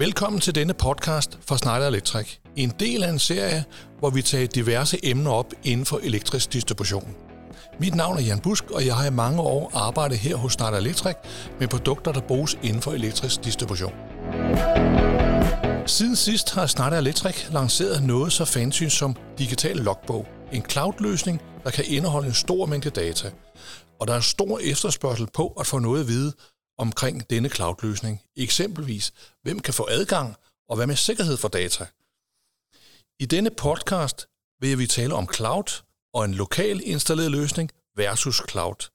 Velkommen til denne podcast fra Schneider Electric. En del af en serie, hvor vi tager diverse emner op inden for elektrisk distribution. Mit navn er Jan Busk, og jeg har i mange år arbejdet her hos Schneider Electric med produkter, der bruges inden for elektrisk distribution. Siden sidst har Schneider Electric lanceret noget så fancy som digital logbog. En cloud-løsning, der kan indeholde en stor mængde data. Og der er stor efterspørgsel på at få noget at vide omkring denne cloud-løsning. Eksempelvis, hvem kan få adgang, og hvad med sikkerhed for data? I denne podcast vil vi tale om cloud og en lokal installeret løsning versus cloud.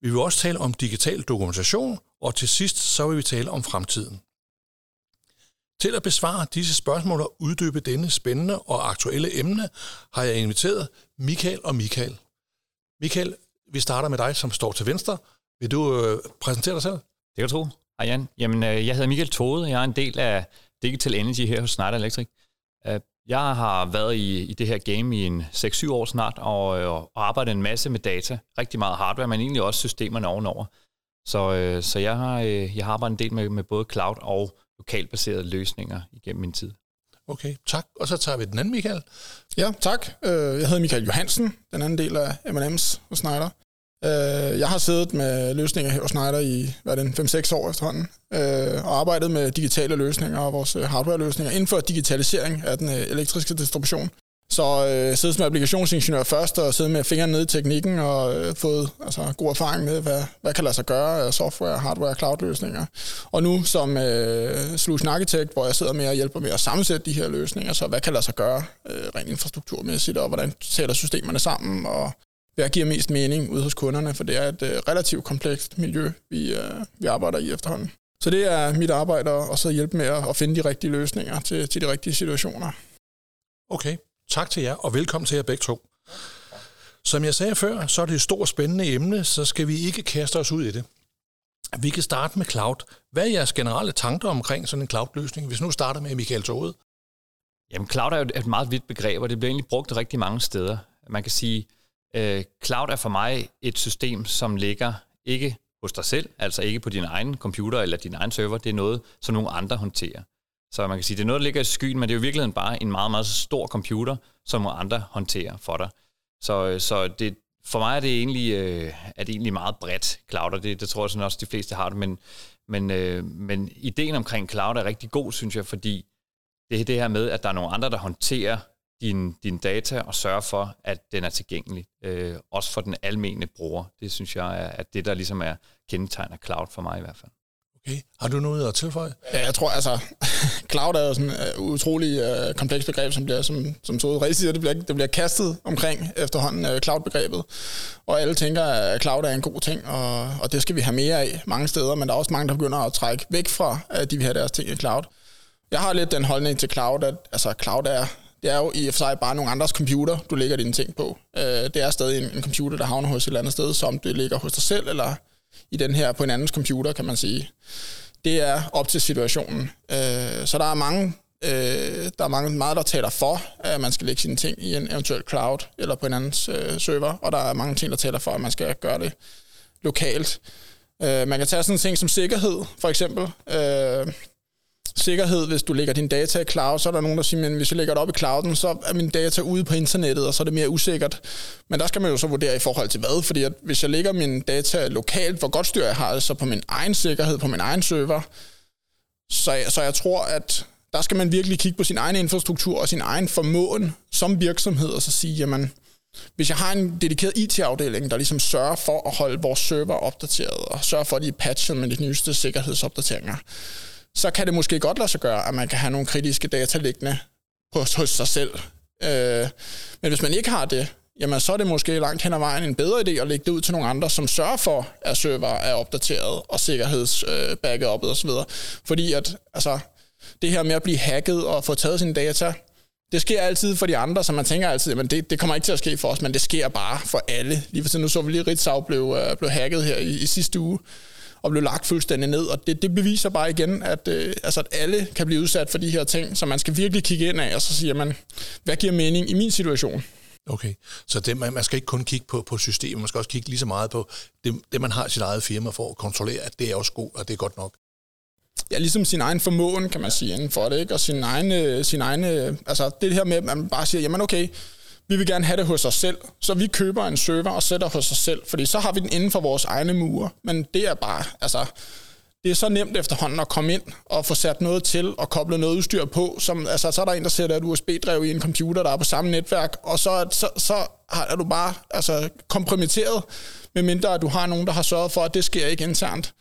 Vi vil også tale om digital dokumentation, og til sidst så vil vi tale om fremtiden. Til at besvare disse spørgsmål og uddybe denne spændende og aktuelle emne, har jeg inviteret Michael og Michael. Michael, vi starter med dig, som står til venstre. Vil du øh, præsentere dig selv? Det kan du tro. Hej Jan. Jamen, øh, jeg hedder Michael Tode. Jeg er en del af Digital Energy her hos Schneider Electric. Øh, jeg har været i, i det her game i en 6-7 år snart, og, øh, og arbejdet en masse med data. Rigtig meget hardware, men egentlig også systemerne ovenover. Så, øh, så jeg, har, øh, jeg har arbejdet en del med, med både cloud og lokalbaserede løsninger igennem min tid. Okay, tak. Og så tager vi den anden, Michael. Ja, tak. Jeg hedder Michael Johansen, den anden del af M&M's hos Schneider. Øh, jeg har siddet med løsninger her hos Schneider i hvad er det, 5-6 år efterhånden, øh, og arbejdet med digitale løsninger og vores øh, hardware-løsninger inden for digitalisering af den øh, elektriske distribution. Så øh, siddet som applikationsingeniør først, og siddet med fingrene nede i teknikken, og øh, fået altså, god erfaring med, hvad, hvad kan lade sig gøre af software, hardware, cloud-løsninger. Og nu som øh, solution architect, hvor jeg sidder med og hjælper med at sammensætte de her løsninger, så hvad kan lade sig gøre øh, rent infrastrukturmæssigt, og hvordan sætter systemerne sammen, og hvad giver mest mening ude hos kunderne, for det er et uh, relativt komplekst miljø, vi, uh, vi arbejder i efterhånden. Så det er mit arbejde at så hjælpe med at, at finde de rigtige løsninger til, til de rigtige situationer. Okay, tak til jer, og velkommen til jer begge to. Som jeg sagde før, så er det et stort spændende emne, så skal vi ikke kaste os ud i det. Vi kan starte med cloud. Hvad er jeres generelle tanker omkring sådan en cloud-løsning? Hvis nu starter med Michael Tode. Jamen, cloud er jo et meget vidt begreb, og det bliver egentlig brugt rigtig mange steder. Man kan sige, Øh, cloud er for mig et system, som ligger ikke hos dig selv, altså ikke på din egen computer eller din egen server. Det er noget, som nogle andre håndterer. Så man kan sige, det er noget, der ligger i skyen, men det er jo i virkeligheden bare en meget, meget stor computer, som nogle andre håndterer for dig. Så, øh, så det, for mig er det egentlig, øh, er det egentlig meget bredt cloud, og det, det tror jeg sådan også, de fleste har det, men, men, øh, men ideen omkring cloud er rigtig god, synes jeg, fordi det er det her med, at der er nogle andre, der håndterer din, din data og sørge for, at den er tilgængelig, øh, også for den almene bruger. Det synes jeg er at det, der ligesom er kendetegner cloud for mig i hvert fald. Okay. Har du noget at tilføje? Ja, jeg tror altså, cloud er jo sådan et uh, utrolig uh, øh, komplekst begreb, som bliver, som, som så rigtig siger, det bliver, det bliver kastet omkring efterhånden uh, cloud-begrebet. Og alle tænker, at cloud er en god ting, og, og det skal vi have mere af mange steder, men der er også mange, der begynder at trække væk fra, at de vil have deres ting i cloud. Jeg har lidt den holdning til cloud, at altså, cloud er det er jo i og for sig bare nogle andres computer, du lægger dine ting på. Øh, det er stadig en, en computer, der havner hos et eller andet sted, som det ligger hos dig selv, eller i den her på en andens computer, kan man sige. Det er op til situationen. Øh, så der er mange øh, der er mange, meget, der taler for, at man skal lægge sine ting i en eventuel cloud eller på en andens øh, server, og der er mange ting, der taler for, at man skal gøre det lokalt. Øh, man kan tage sådan en ting som sikkerhed, for eksempel. Øh, sikkerhed, hvis du lægger din data i cloud, så er der nogen, der siger, at hvis jeg lægger det op i clouden, så er min data ude på internettet, og så er det mere usikkert. Men der skal man jo så vurdere i forhold til hvad, fordi at hvis jeg lægger min data lokalt, hvor godt styr jeg har det, så på min egen sikkerhed, på min egen server, så, så jeg tror, at der skal man virkelig kigge på sin egen infrastruktur og sin egen formåen som virksomhed, og så sige, jamen, hvis jeg har en dedikeret IT-afdeling, der ligesom sørger for at holde vores server opdateret, og sørger for, at de er patchet med de nyeste sikkerhedsopdateringer, så kan det måske godt lade sig gøre, at man kan have nogle kritiske data liggende hos, hos sig selv. Øh, men hvis man ikke har det, jamen så er det måske langt hen ad vejen en bedre idé at lægge det ud til nogle andre, som sørger for, at server er opdateret og sikkerhedsbacket øh, op og så videre. Fordi at, altså, det her med at blive hacket og få taget sine data, det sker altid for de andre, så man tænker altid, at det, det kommer ikke til at ske for os, men det sker bare for alle. Lige for nu så vi lige, Ritzau blev, øh, blev hacket her i, i sidste uge og blev lagt fuldstændig ned. Og det, det beviser bare igen, at, øh, altså, at alle kan blive udsat for de her ting, så man skal virkelig kigge ind af, og så siger man, hvad giver mening i min situation? Okay, så det, man, man skal ikke kun kigge på, på systemet, man skal også kigge lige så meget på det, det, man har i sit eget firma for at kontrollere, at det er også godt, og det er godt nok. ja, ligesom sin egen formåen, kan man sige, inden for det, ikke? og sin egen, sin egen, altså det her med, at man bare siger, jamen okay, vi vil gerne have det hos os selv, så vi køber en server og sætter hos os selv, fordi så har vi den inden for vores egne mure, men det er bare, altså, det er så nemt efterhånden at komme ind og få sat noget til og koble noget udstyr på. Som, altså, så er der en, der sætter et USB-drev i en computer, der er på samme netværk, og så, så, så er du bare altså, kompromitteret, medmindre at du har nogen, der har sørget for, at det sker ikke internt.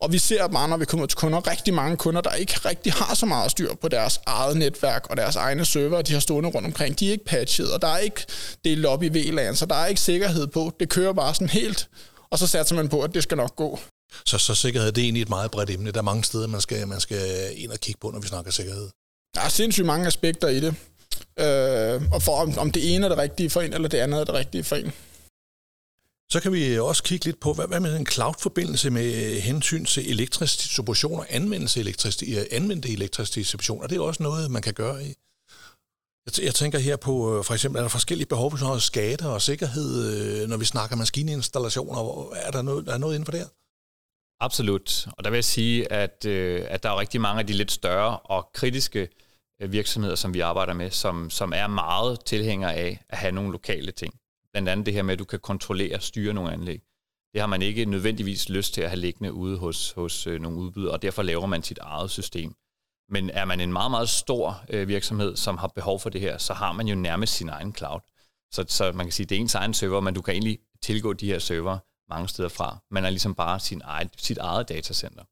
Og vi ser bare, når vi kommer til kunder, rigtig mange kunder, der ikke rigtig har så meget styr på deres eget netværk og deres egne server, de har stående rundt omkring. De er ikke patchet, og der er ikke delt op i VLAN, så der er ikke sikkerhed på. Det kører bare sådan helt, og så satser man på, at det skal nok gå. Så, så sikkerhed det er egentlig et meget bredt emne. Der er mange steder, man skal, man skal ind og kigge på, når vi snakker sikkerhed. Der er sindssygt mange aspekter i det. Øh, og for om, om det ene er det rigtige for en, eller det andet er det rigtige for en. Så kan vi også kigge lidt på, hvad, hvad med en cloud-forbindelse med øh, hensyn til elektrisk distribution og anvendelse elektrisk, øh, anvendte elektrisk distribution. Er det også noget, man kan gøre i? Jeg, jeg tænker her på, øh, for eksempel, er der forskellige behov for skader og sikkerhed, når vi snakker maskininstallationer? Er der noget, er der noget inden for det her? Absolut. Og der vil jeg sige, at, øh, at der er rigtig mange af de lidt større og kritiske virksomheder, som vi arbejder med, som, som er meget tilhængere af at have nogle lokale ting. Blandt andet det her med, at du kan kontrollere og styre nogle anlæg. Det har man ikke nødvendigvis lyst til at have liggende ude hos, hos øh, nogle udbydere, og derfor laver man sit eget system. Men er man en meget, meget stor øh, virksomhed, som har behov for det her, så har man jo nærmest sin egen cloud. Så, så man kan sige, at det er ens egen server, men du kan egentlig tilgå de her server mange steder fra. Man er ligesom bare sin eget, sit eget datacenter.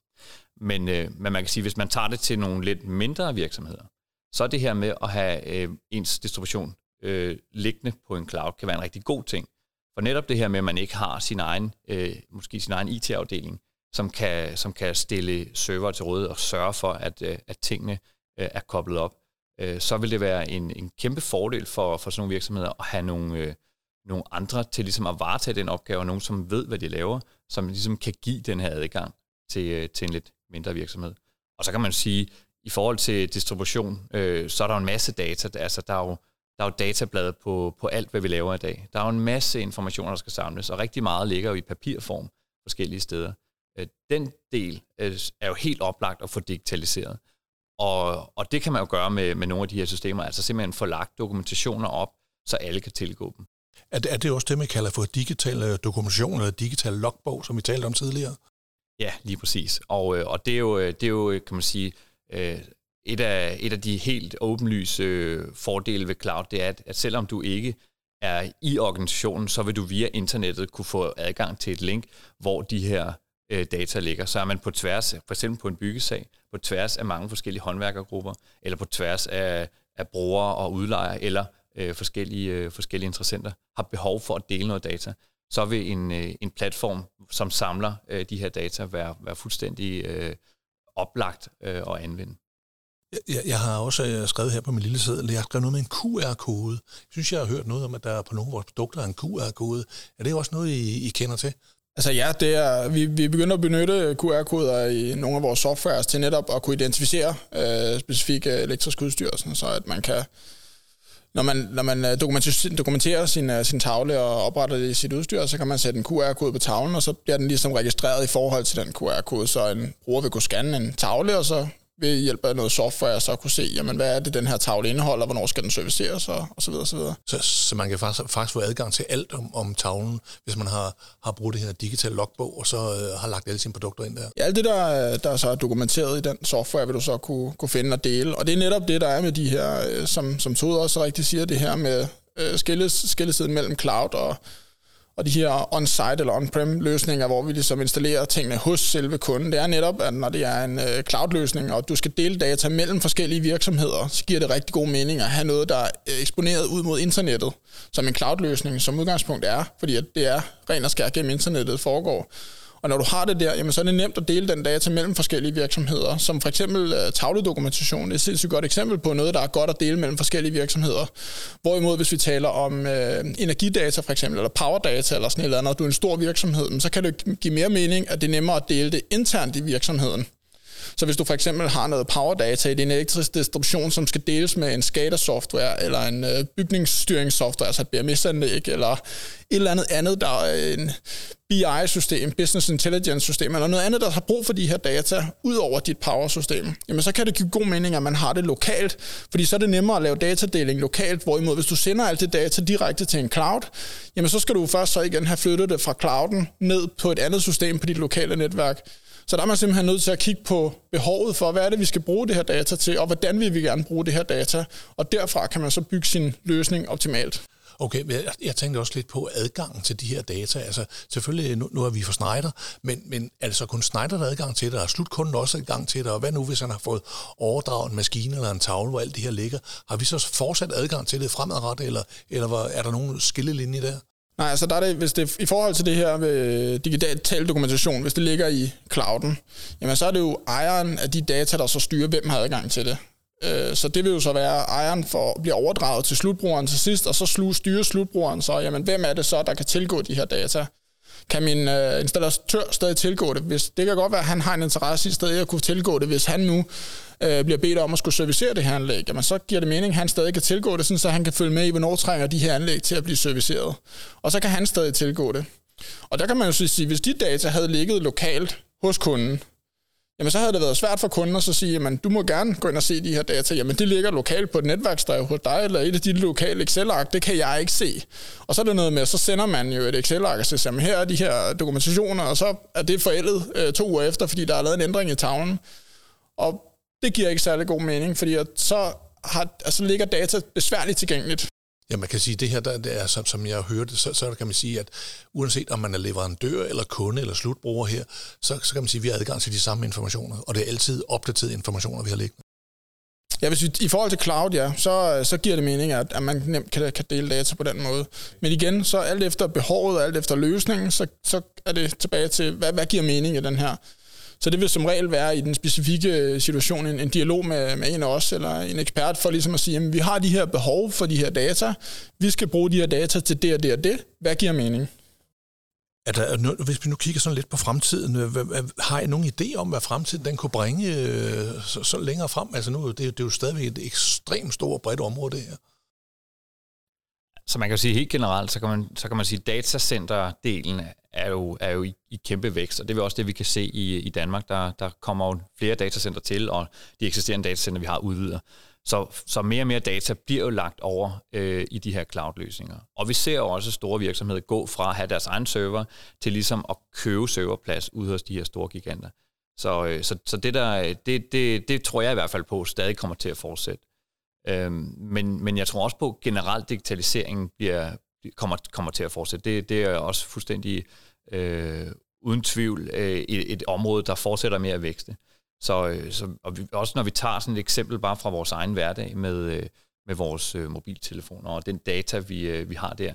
Men, øh, men man kan sige, hvis man tager det til nogle lidt mindre virksomheder, så er det her med at have øh, ens distribution øh, liggende på en cloud, kan være en rigtig god ting. For netop det her med, at man ikke har sin egen, øh, måske sin egen IT-afdeling, som kan, som kan stille server til rådighed og sørge for, at, øh, at tingene øh, er koblet op, øh, så vil det være en, en kæmpe fordel for, for sådan nogle virksomheder at have nogle, øh, nogle andre til ligesom at varetage den opgave, og nogen, som ved, hvad de laver, som ligesom kan give den her adgang til, øh, til en lidt mindre virksomhed. Og så kan man sige, i forhold til distribution, øh, så er der jo en masse data. Altså, der er jo, der er jo databladet på, på alt, hvad vi laver i dag. Der er jo en masse informationer, der skal samles, og rigtig meget ligger jo i papirform forskellige steder. Øh, den del øh, er jo helt oplagt at få digitaliseret. Og, og det kan man jo gøre med, med nogle af de her systemer, altså simpelthen få lagt dokumentationer op, så alle kan tilgå dem. Er det, er det også det, man kalder for digital øh, dokumentation eller digital logbog, som vi talte om tidligere? Ja, lige præcis. Og, og det, er jo, det er jo, kan man sige, et af, et af de helt åbenlyse øh, fordele ved cloud, det er, at, at selvom du ikke er i organisationen, så vil du via internettet kunne få adgang til et link, hvor de her øh, data ligger. Så er man på tværs, for eksempel på en byggesag, på tværs af mange forskellige håndværkergrupper, eller på tværs af, af brugere og udlejere, eller øh, forskellige, øh, forskellige interessenter har behov for at dele noget data, så vil en, øh, en platform, som samler øh, de her data, være, være fuldstændig øh, oplagt øh, at anvende. Jeg, jeg har også øh, skrevet her på min lille seddel, jeg har skrevet noget med en QR-kode. Jeg synes, jeg har hørt noget om, at der på nogle af vores produkter er en QR-kode. Er det også noget, I, I kender til? Altså ja, det er, vi, vi begynder at benytte QR-koder i nogle af vores softwares til netop at kunne identificere øh, specifikke øh, elektriske udstyr, så at man kan når man, når man øh, dokumenterer, sin, øh, sin tavle og opretter det i sit udstyr, så kan man sætte en QR-kode på tavlen, og så bliver den ligesom registreret i forhold til den QR-kode, så en bruger vil kunne scanne en tavle, og så ved hjælp af noget software så kunne se, jamen, hvad er det, den her tavle indeholder, hvornår skal den serviceres, og, og så videre, og så videre. Så, så man kan faktisk, faktisk få adgang til alt om, om tavlen, hvis man har, har brugt det her digital logbog, og så øh, har lagt alle sine produkter ind der? Ja, alt det, der, der så er dokumenteret i den software, vil du så kunne, kunne finde og dele. Og det er netop det, der er med de her, øh, som, som Tode også rigtig siger, det her med øh, skilles, skillesiden mellem cloud og, og de her on-site eller on-prem løsninger, hvor vi ligesom installerer tingene hos selve kunden, det er netop, at når det er en øh, cloud-løsning, og du skal dele data mellem forskellige virksomheder, så giver det rigtig god mening at have noget, der øh, er eksponeret ud mod internettet, som en cloud-løsning som udgangspunkt er, fordi at det er ren og skær gennem internettet foregår. Og når du har det der, jamen, så er det nemt at dele den data mellem forskellige virksomheder, som for eksempel uh, tavledokumentation. Det er et sindssygt godt eksempel på noget, der er godt at dele mellem forskellige virksomheder. Hvorimod, hvis vi taler om uh, energidata for eksempel, eller powerdata eller sådan eller andet, og du er en stor virksomhed, så kan det give mere mening, at det er nemmere at dele det internt i virksomheden. Så hvis du for eksempel har noget power data i din elektriske distribution, som skal deles med en SCADA-software, eller en øh, bygningsstyringssoftware, altså et BMS-anlæg, eller et eller andet andet, der er en BI-system, Business Intelligence-system, eller noget andet, der har brug for de her data, ud over dit power-system, jamen så kan det give god mening, at man har det lokalt, fordi så er det nemmere at lave datadeling lokalt, hvorimod hvis du sender alt det data direkte til en cloud, jamen så skal du først så igen have flyttet det fra clouden ned på et andet system på dit lokale netværk. Så der er man simpelthen nødt til at kigge på behovet for, hvad er det, vi skal bruge det her data til, og hvordan vil vi gerne bruge det her data, og derfra kan man så bygge sin løsning optimalt. Okay, men jeg, jeg tænkte også lidt på adgangen til de her data. Altså, selvfølgelig, nu, nu er vi for Schneider, men, men er det så kun Schneider, der adgang til det, og slutkunden også adgang til det, og hvad nu, hvis han har fået overdraget en maskine eller en tavle, hvor alt det her ligger? Har vi så fortsat adgang til det fremadrettet, eller, eller er der nogen skillelinje der? Nej, altså der er det, hvis det i forhold til det her med øh, digital dokumentation, hvis det ligger i clouden, jamen så er det jo ejeren af de data, der så styrer, hvem har adgang til det. Øh, så det vil jo så være, at ejeren for, bliver overdraget til slutbrugeren til sidst, og så styrer slutbrugeren så, jamen hvem er det så, der kan tilgå de her data? Kan min øh, installatør stadig tilgå det? Hvis, det kan godt være, at han har en interesse i stedet at kunne tilgå det, hvis han nu øh, bliver bedt om at skulle servicere det her anlæg. Jamen, så giver det mening, at han stadig kan tilgå det, sådan, så han kan følge med i, hvornår trænger de her anlæg til at blive serviceret. Og så kan han stadig tilgå det. Og der kan man jo sige, hvis de data havde ligget lokalt hos kunden, jamen så havde det været svært for kunden at så sige, jamen du må gerne gå ind og se de her data. Jamen det ligger lokalt på et netværksdrev hos dig, eller et af de lokale Excel-ark, det kan jeg ikke se. Og så er det noget med, så sender man jo et Excel-ark og siger, jamen her er de her dokumentationer, og så er det forældet øh, to uger efter, fordi der er lavet en ændring i tavlen. Og det giver ikke særlig god mening, fordi at så har, altså ligger data besværligt tilgængeligt. Ja, man kan sige, at det her, der, det er, som, som jeg har hørt så, så kan man sige, at uanset om man er leverandør eller kunde eller slutbruger her, så, så kan man sige, at vi har adgang til de samme informationer, og det er altid opdaterede informationer, vi har liggende. Ja, hvis vi, i forhold til cloud, ja, så, så giver det mening, at, at man nemt kan, kan dele data på den måde. Men igen, så alt efter behovet og alt efter løsningen, så, så er det tilbage til, hvad, hvad giver mening i den her så det vil som regel være i den specifikke øh, situation en, en dialog med, med en af os, eller en ekspert, for ligesom at sige, at vi har de her behov for de her data, vi skal bruge de her data til det og det og det. Hvad giver mening? Er der, hvis vi nu kigger sådan lidt på fremtiden, øh, har I nogen idé om, hvad fremtiden den kunne bringe øh, så, så længere frem? Altså nu, det, det er jo stadigvæk et ekstremt stort bredt område, det her. Så man kan sige helt generelt, så kan man, så kan man sige, at datacenter-delen er jo, er jo i, i kæmpe vækst, og det er også det, vi kan se i, i Danmark. Der, der kommer jo flere datacenter til, og de eksisterende datacenter, vi har, udvider. Så, så mere og mere data bliver jo lagt over øh, i de her cloud-løsninger. Og vi ser jo også store virksomheder gå fra at have deres egen server, til ligesom at købe serverplads ud hos de her store giganter. Så, øh, så, så det, der, øh, det, det, det tror jeg i hvert fald på stadig kommer til at fortsætte. Øhm, men, men jeg tror også på, at generelt digitaliseringen bliver, kommer, kommer til at fortsætte. Det, det er også fuldstændig øh, uden tvivl øh, et, et område, der fortsætter med at vækste. Så, øh, så og vi, også når vi tager sådan et eksempel bare fra vores egen hverdag med, øh, med vores øh, mobiltelefoner og den data, vi, øh, vi har der.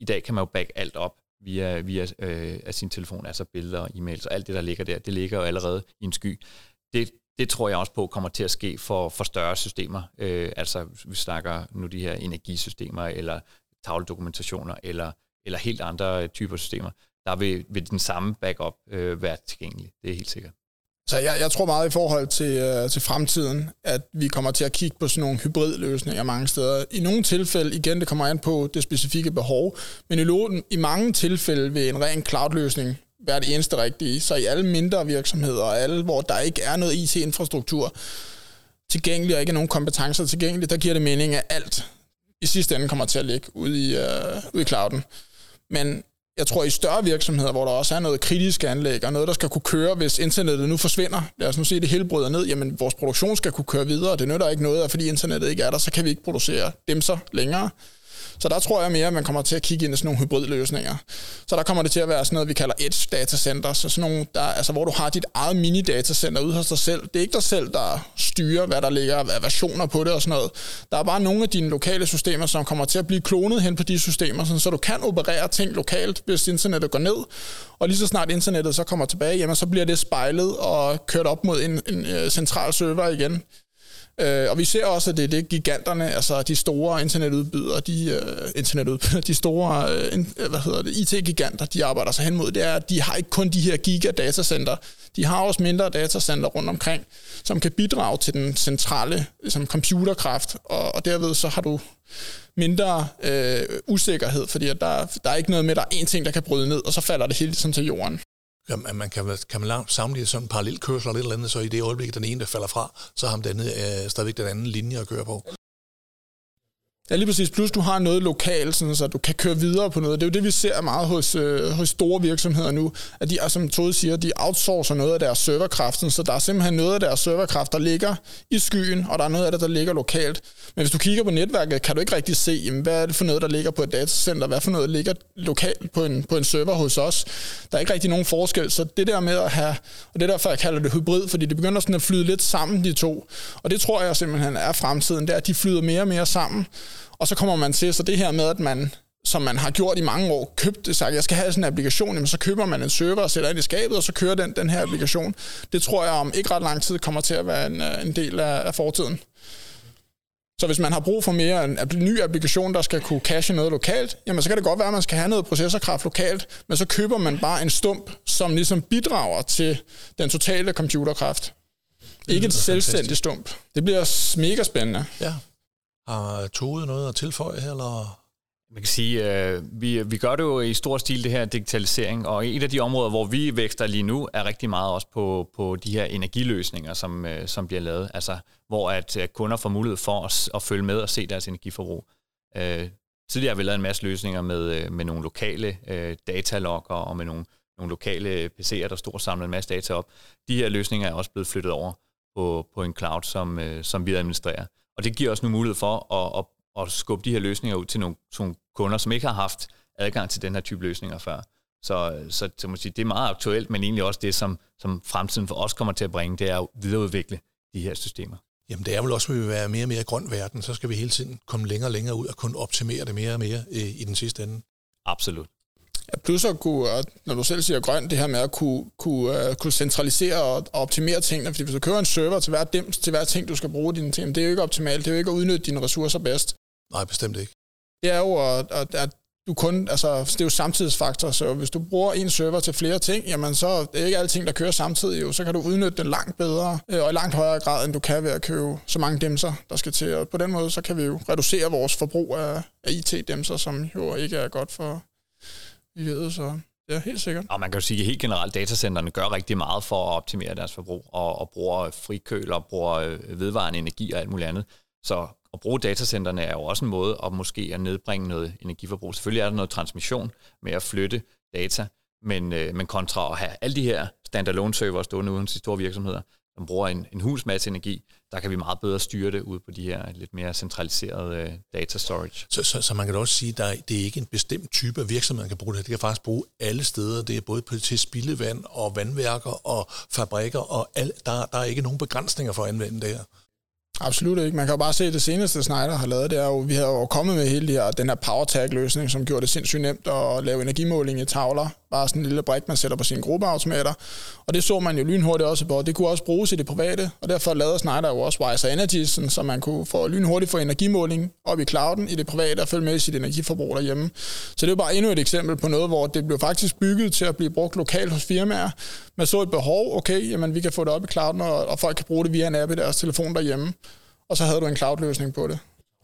I dag kan man jo back alt op via, via øh, af sin telefon, altså billeder e-mails og alt det, der ligger der, det ligger jo allerede i en sky. Det, det tror jeg også på kommer til at ske for, for større systemer. Øh, altså vi snakker nu de her energisystemer, eller tavledokumentationer, eller, eller helt andre typer systemer. Der vil, vil den samme backup øh, være tilgængelig. Det er helt sikkert. Så jeg, jeg tror meget i forhold til, øh, til fremtiden, at vi kommer til at kigge på sådan nogle hybridløsninger mange steder. I nogle tilfælde, igen, det kommer an på det specifikke behov, men i, i mange tilfælde vil en ren cloud-løsning være det eneste rigtige. Så i alle mindre virksomheder, og alle, hvor der ikke er noget IT-infrastruktur tilgængelig, og ikke nogen kompetencer tilgængelige, der giver det mening, at alt i sidste ende kommer til at ligge ude i, øh, ude i clouden. Men jeg tror, i større virksomheder, hvor der også er noget kritisk anlæg, og noget, der skal kunne køre, hvis internettet nu forsvinder, lad os nu sige, at det hele bryder ned, jamen vores produktion skal kunne køre videre, og det nytter ikke noget, at fordi internettet ikke er der, så kan vi ikke producere dem så længere. Så der tror jeg mere, at man kommer til at kigge ind i sådan nogle hybridløsninger. Så der kommer det til at være sådan noget, vi kalder edge datacenter, så sådan nogle, der, altså, hvor du har dit eget mini-datacenter ude hos dig selv. Det er ikke dig selv, der styrer, hvad der ligger af versioner på det og sådan noget. Der er bare nogle af dine lokale systemer, som kommer til at blive klonet hen på de systemer, sådan, så du kan operere ting lokalt, hvis internettet går ned. Og lige så snart internettet så kommer tilbage, jamen, så bliver det spejlet og kørt op mod en, en, en central server igen Øh, og vi ser også, at det er det giganterne, altså de store internetudbydere, de, øh, internetudbydere, de store øh, øh hvad hedder det, IT-giganter, de arbejder sig hen mod, det er, at de har ikke kun de her gigadatacenter, de har også mindre datacenter rundt omkring, som kan bidrage til den centrale ligesom computerkraft, og, og derved så har du mindre øh, usikkerhed, fordi at der, der er ikke noget med, at der er én ting, der kan bryde ned, og så falder det hele ligesom til jorden. Ja, man kan, kan man sammenligne sådan en parallelkørsel eller et eller andet, så i det øjeblik, den ene der falder fra, så har den øh, stadigvæk den anden linje at køre på. Ja, lige præcis. Plus du har noget lokalt, sådan, så du kan køre videre på noget. Det er jo det, vi ser meget hos, øh, hos store virksomheder nu, at de, som Tode siger, de outsourcer noget af deres serverkraft, så der er simpelthen noget af deres serverkraft, der ligger i skyen, og der er noget af det, der ligger lokalt. Men hvis du kigger på netværket, kan du ikke rigtig se, jamen, hvad er det for noget, der ligger på et datacenter, hvad for noget der ligger lokalt på en, på en server hos os. Der er ikke rigtig nogen forskel, så det der med at have, og det er derfor, jeg kalder det hybrid, fordi det begynder sådan at flyde lidt sammen, de to. Og det tror jeg simpelthen er fremtiden, det er, at de flyder mere og mere sammen. Og så kommer man til, så det her med, at man som man har gjort i mange år, købt det, sagt, jeg skal have sådan en applikation, jamen så køber man en server og sætter ind i skabet, og så kører den, den her applikation. Det tror jeg om ikke ret lang tid kommer til at være en, øh, en del af, af fortiden. Så hvis man har brug for mere en ny applikation, der skal kunne cache noget lokalt, jamen så kan det godt være, at man skal have noget processorkraft lokalt, men så køber man bare en stump, som ligesom bidrager til den totale computerkraft. Ikke et selvstændigt stump. Det bliver mega spændende. Ja. Har Tode noget at tilføje, eller man kan sige, øh, vi, vi gør det jo i stor stil, det her digitalisering, og et af de områder, hvor vi vækster lige nu, er rigtig meget også på, på de her energiløsninger, som, øh, som bliver lavet, altså hvor at øh, kunder får mulighed for at, at følge med og se deres energiforbrug. Øh, tidligere har vi lavet en masse løsninger med, øh, med nogle lokale øh, datalogger og med nogle, nogle lokale PC'er, der stort samler en masse data op. De her løsninger er også blevet flyttet over på, på en cloud, som, øh, som vi administrerer. Og det giver os nu mulighed for at, at, at skubbe de her løsninger ud til nogle, nogle kunder, som ikke har haft adgang til den her type løsninger før. Så, så, så må sige, det er meget aktuelt, men egentlig også det, som, som fremtiden for os kommer til at bringe, det er at videreudvikle de her systemer. Jamen det er vel også, at vi vil være mere og mere grøn verden, så skal vi hele tiden komme længere og længere ud og kunne optimere det mere og mere øh, i den sidste ende. Absolut. Plus at kunne, når du selv siger grønt, det her med at kunne, kunne, uh, kunne centralisere og, og optimere tingene, fordi hvis du kører en server til hver dims, til hver ting, du skal bruge dine ting, det er jo ikke optimalt, det er jo ikke at udnytte dine ressourcer bedst. Nej, bestemt ikke. Det er jo, at, at, du kun, altså, det er jo samtidsfaktor, så hvis du bruger en server til flere ting, jamen så det er ikke alting, der kører samtidig, jo, så kan du udnytte den langt bedre, øh, og i langt højere grad, end du kan ved at købe så mange dimser, der skal til. Og på den måde, så kan vi jo reducere vores forbrug af, af IT-dimser, som jo ikke er godt for, miljøet, så ja, helt sikkert. Og man kan jo sige, at helt generelt datacenterne gør rigtig meget for at optimere deres forbrug, og, og bruger frikøl og bruger øh, vedvarende energi og alt muligt andet. Så at bruge datacenterne er jo også en måde at måske at nedbringe noget energiforbrug. Selvfølgelig er der noget transmission med at flytte data, men, øh, men kontra at have alle de her standalone server stående uden til store virksomheder, som bruger en, en hus masse energi, der kan vi meget bedre styre det ud på de her lidt mere centraliserede øh, data storage. Så, så, så man kan også sige, at der, det er ikke en bestemt type af virksomhed, man kan bruge det. Det kan faktisk bruge alle steder. Det er både på, til spildevand og vandværker og fabrikker, og al, der, der er ikke nogen begrænsninger for at anvende det her. Absolut ikke. Man kan jo bare se, at det seneste Snyder har lavet, det er jo, vi har jo kommet med hele det her, den her PowerTag-løsning, som gjorde det sindssygt nemt at lave energimåling i tavler. Bare sådan en lille brik, man sætter på sine gruppeautomater. Og det så man jo lynhurtigt også på. Det kunne også bruges i det private, og derfor lavede Snyder jo også Wiser Energy, sådan, så man kunne få lynhurtigt få energimåling op i clouden i det private og følge med i sit energiforbrug derhjemme. Så det er jo bare endnu et eksempel på noget, hvor det blev faktisk bygget til at blive brugt lokalt hos firmaer. Man så et behov, okay, jamen vi kan få det op i clouden, og, og folk kan bruge det via en app i deres telefon derhjemme og så havde du en cloud-løsning på det.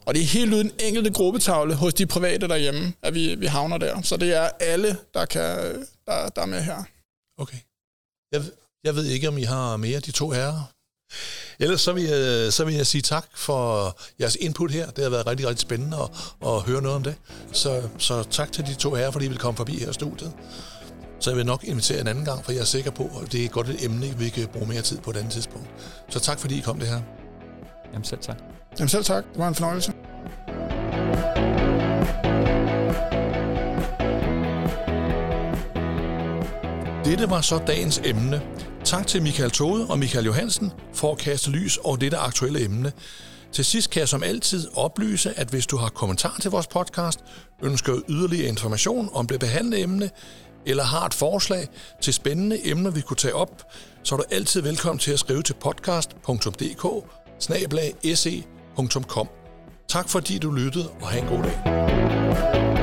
Og det er helt uden enkelte gruppetavle hos de private derhjemme, at vi, vi havner der. Så det er alle, der, kan, der, der er med her. Okay. Jeg, jeg ved ikke, om I har mere, de to herrer. Ellers så vil, jeg, så vil jeg sige tak for jeres input her. Det har været rigtig, rigtig spændende at, at høre noget om det. Så, så tak til de to herrer, fordi I vil komme forbi her i studiet. Så jeg vil nok invitere en anden gang, for jeg er sikker på, at det er godt et emne, vi kan bruge mere tid på et andet tidspunkt. Så tak fordi I kom det her. Jamen selv tak. Jamen selv tak. Det var en fornøjelse. Dette var så dagens emne. Tak til Michael Tode og Michael Johansen for at kaste lys over dette aktuelle emne. Til sidst kan jeg som altid oplyse, at hvis du har kommentar til vores podcast, ønsker yderligere information om det behandlede emne, eller har et forslag til spændende emner, vi kunne tage op, så er du altid velkommen til at skrive til podcast.dk se.com. Tak fordi du lyttede, og have en god dag.